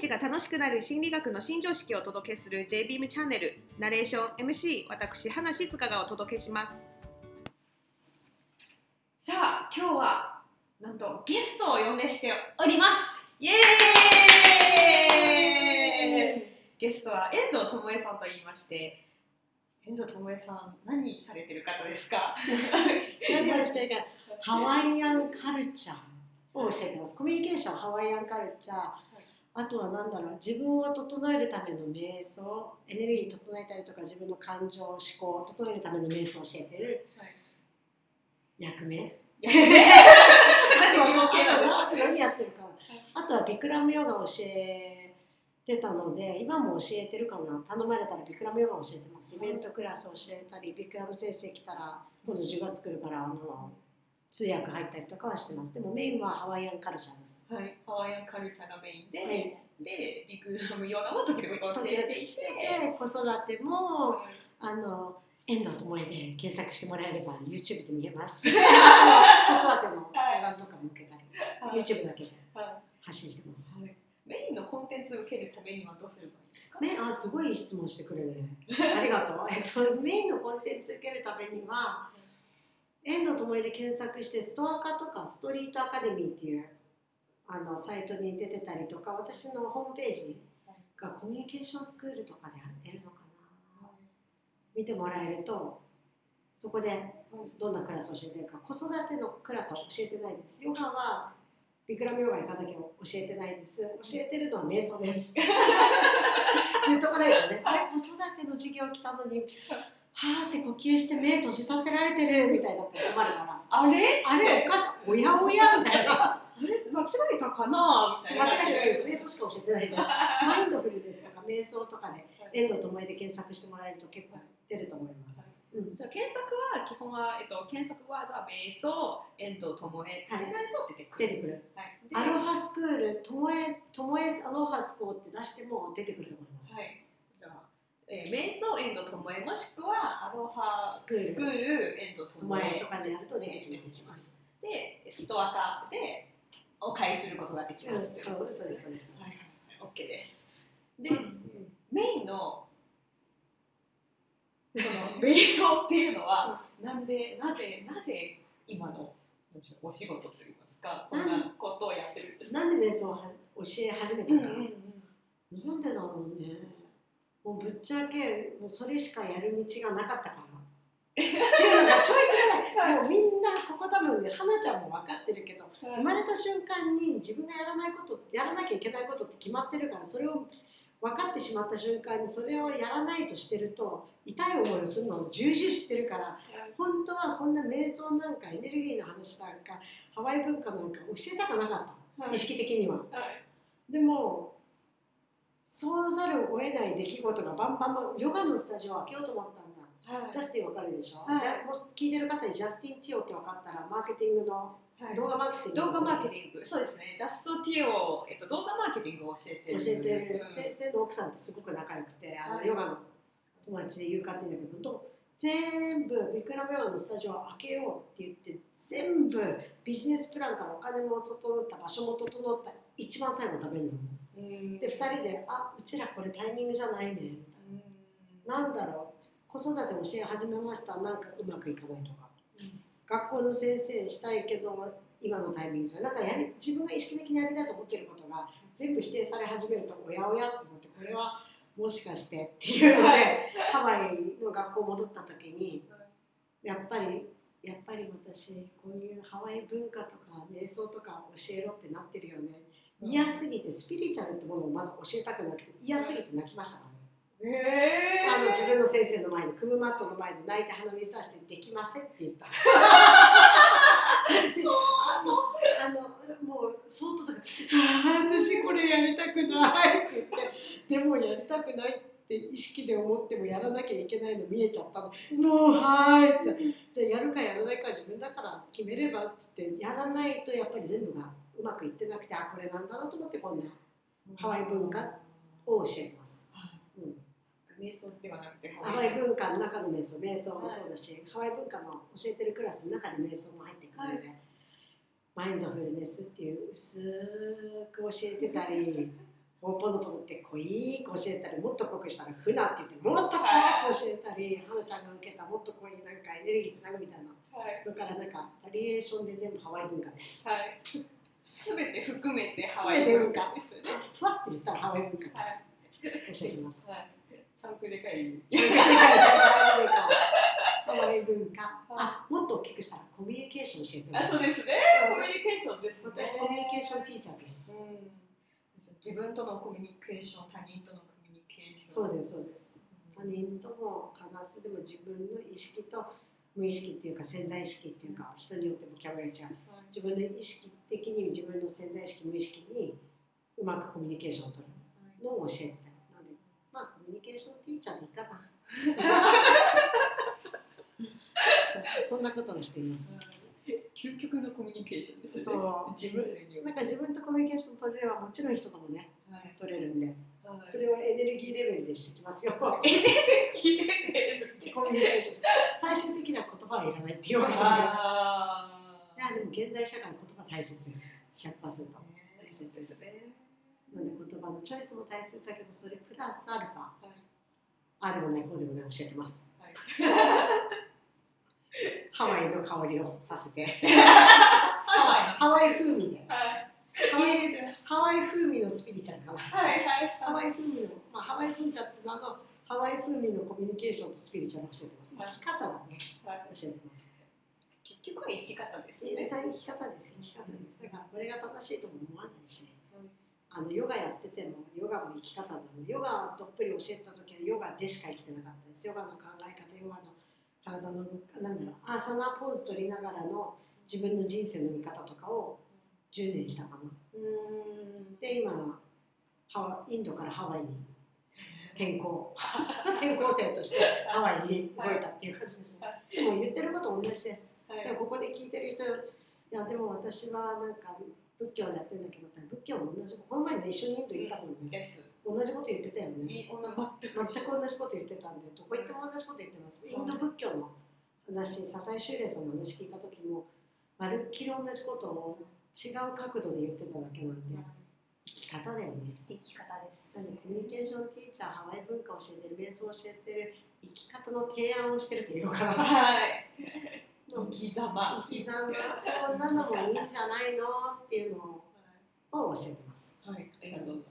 日が楽しくなる心理学の新常識をお届けする JBeam チャンネル。ナレーション MC 私花静香がお届けします。さあ今日はなんとゲストを呼んでしております。イエーイ。ゲストは遠藤智恵さんと言いまして遠藤智恵さん何されてる方ですか？何をしてるか。ハワイアンカルチャーを教えてます。コミュニケーションハワイアンカルチャーあとは何だろう自分を整えるための瞑想エネルギー整えたりとか自分の感情思考を整えるための瞑想を教えてる役目、あとはあと何やってるか。あとはビクラムヨガを教えてたので今も教えてるかな。頼まれたらビクラムヨガを教えてます。イベントクラスを教えたりビクラム先生来たら今度10月来るからあの通訳入ったりとかはしてます。でもメインはハワイアンカルチャーです。はい、ハワイアンカルチャーがメインで、はい。で、ビクラムヨガも時々教えていて、で子育てもあの遠藤智恵で検索してもらえれば YouTube で見れます。子育ての相談とかも受けたり、はい。YouTube だけでは発信してます。い。メインのコンテンツを受けるためにはどうすればいいですか？ね、あすごい質問してくれるね。ありがとう。えっと、メインのコンテンツ受けるためには、遠藤智恵で検索して、ストアカとかストリートアカデミーっていうあのサイトに出てたりとか、私のホームページがコミュニケーションスクールとかで出るのかな。見てもらえると、そこでどんなクラスを教えてるか、子育てのクラスは教えてないです。ヨガはビクラムヨガ行かなきゃ教えてないです。教えてるのは瞑想です。言っとかないとね、あれ子育ての授業来たのに、はーって呼吸して目閉じさせられてるみたいになって困るから、あれ？あれお母さん、おやおやみたいな。あれ間違いな。いです。瞑想しか教えてないです。マインドフルですとか瞑想とかで遠藤智恵で検索してもらえると結構出ると思います。うんじゃあ検索は基本は、えっと、検索ワードは瞑想、遠藤智恵ってなると出てくる。出てくる。はい、でアロハスクール、ともえ、ともえアロハスコーって出しても出てくると思います。はい。じゃあ、えー、瞑想、遠藤智恵もしくはアロハススクール遠藤とも智恵えとかでやると出てき出てます。きます。で、ストアカでお買いすることができうん、ます。といことそうです、そうです。はい、OK です。で、うんメインのこの瞑想っていうのは、なんで、なぜ、なぜ今のお仕事といいますか、こんなことをやってるんですか？なんで瞑想をは教え始めたか、なんでだろうね。もうぶっちゃけ、もうそれしかやる道がなかったから。っていうのがチョイスがない。もうみんな、ここ多分ね、花ちゃんも分かってるけど、生まれた瞬間に自分がやらないこと、やらなきゃいけないことって決まってるから、それを分かってしまった瞬間に、それをやらないとしてると、痛い思いをするのを重々知ってるから、本当はこんな瞑想なんかエネルギーの話なんかハワイ文化なんか教えたくなかった、はい。意識的には。はい。でもそうざるを得ない出来事がバンバンヨガのスタジオを開けようと思ったんだ。はいジャスティンわかるでしょ、はい。じゃもう聞いてる方にジャスティン・ティオって分かったらマーケティングのはい。動画マーケティング動画マーケテティング、そうですね、ジャストティオ、えっと、動画マーケティングを教えてる。教えてる。うん。先生の奥さんってすごく仲良くてあの、はい。ヨガの友達で言うかって言うんだけどど全部ビクラムヨガのスタジオを開けようって言って全部ビジネスプランからお金も整った場所も整った一番最後食べるの。うん。で2人で「あうちらこれタイミングじゃないね」みたいうん。な「なんだろう子育て教え始めました。なんかうまくいかない」とか。うん「学校の先生したいけど今のタイミングじゃない」なんかやり自分が意識的にやりたいと思ってることが全部否定され始めるとおやおやって思ってこれはもしかしてっていうので、はい。ハワイの学校戻った時にやっぱりやっぱり私こういうハワイ文化とか瞑想とか教えろってなってるよね。嫌すぎてスピリチュアルってものをまず教えたくなくて嫌すぎて泣きましたえー、あの自分の先生の前に組むマットの前で泣いて鼻水出してできませんって言った。そうあのもうそっととか「ああ私これやりたくない」って言ってでもやりたくないって意識で思ってもやらなきゃいけないの見えちゃったの。もうはーいって。じゃあやるかやらないかは自分だから決めればって言ってやらないとやっぱり全部がうまくいってなくてあこれなんだなと思ってこんなハワイ文化を教えます。うん瞑想ではなくてハワイ文化の中の瞑想、瞑想もそうだし、ハワイ文化の教えてるクラスの中で瞑想も入ってくるので、マインドフルネスっていう薄く教えてたり、ほぽのぽのって濃いく教えたりもっと濃くしたらふなって言ってもっと濃く教えたり花ちゃんが受けたもっと濃いなんかエネルギーつなぐみたいな。はい。のからなんかバリエーションで全部ハワイ文化です。はい。すべて含めてハワイ文化化ですよね。ふわって言ったらハワイ文化です。はい。教えてます。はいちゃんくでかい世界でハワイ文化。ハワイ文化。あ、もっと大きくしたらコミュニケーション教えて。あそうですねコミュニケーションですね私コミュニケーションティーチャーです。うん自分とのコミュニケーション他人とのコミュニケーションそうですそうです。他うん人とも話すでも自分の意識と無意識っていうか潜在意識っていうか人によってボキャブラリー違うはい自分の意識的に自分の潜在意識無意識にうまくコミュニケーションを取るのを教えてたミュニケーションティーチャーでいいかな。そんなことをしています。究極のコミュニケーションですね。そう。自分なんか自分とコミュニケーション取れればもちろん人ともねはい。取れるんで。はい。それはエネルギーレベルでしてきますよ。コ切れてるミュニケーション。最終的には言葉はいらないっていうわけで。あいやでも現代社会言葉大切です。100%ー大切ですねなんで言葉のチョイスも大切だけどそれプラスアルファ。はい。ああでもないこうでもない教えてます。はい。ハワイの香りをさせて。ハハワイ風味で。はい。ハワイ風味のスピリチュアルかな。はいはいハワイ風味の、まあ、ハワイ文化って名のハワイ風味のコミュニケーションとスピリチュアルを教えてます。はい。生き方だねはい。教えてます。結局は生き方ですよね。生き方です生き方です。だからこれが正しいとも思わないし。うんあのヨガやっててもヨガも生き方なんでヨガどっぷり教えた時はヨガでしか生きてなかったです。ヨガの考え方ヨガの体のなんだろうアーサナポーズ取りながらの自分の人生の見方とかを10年したかな。で今ハワインドからハワイに転校。転校生としてハワイに動いたっていう感じです。ねでも言ってること同じです。はい。でもここで聞いてる人いやでも私はなんか仏教やってんだけど仏教も同じこの前ね一緒にインド行ったもんね。です。同じこと言ってたよね。全く。同じこと言ってたんでどこ行っても同じこと言ってます。インド仏教の話笹井修礼さんの話聞いた時もまるっきり同じことを違う角度で言ってただけなんで生き方だよね。生き方です。でコミュニケーションティーチャーハワイ文化を教えてる瞑想を教えてる生き方の提案をしてるというかな。はい生生き様き様こんなのもいいんじゃないの？っていうのを教えてます。はい。ありがとうございます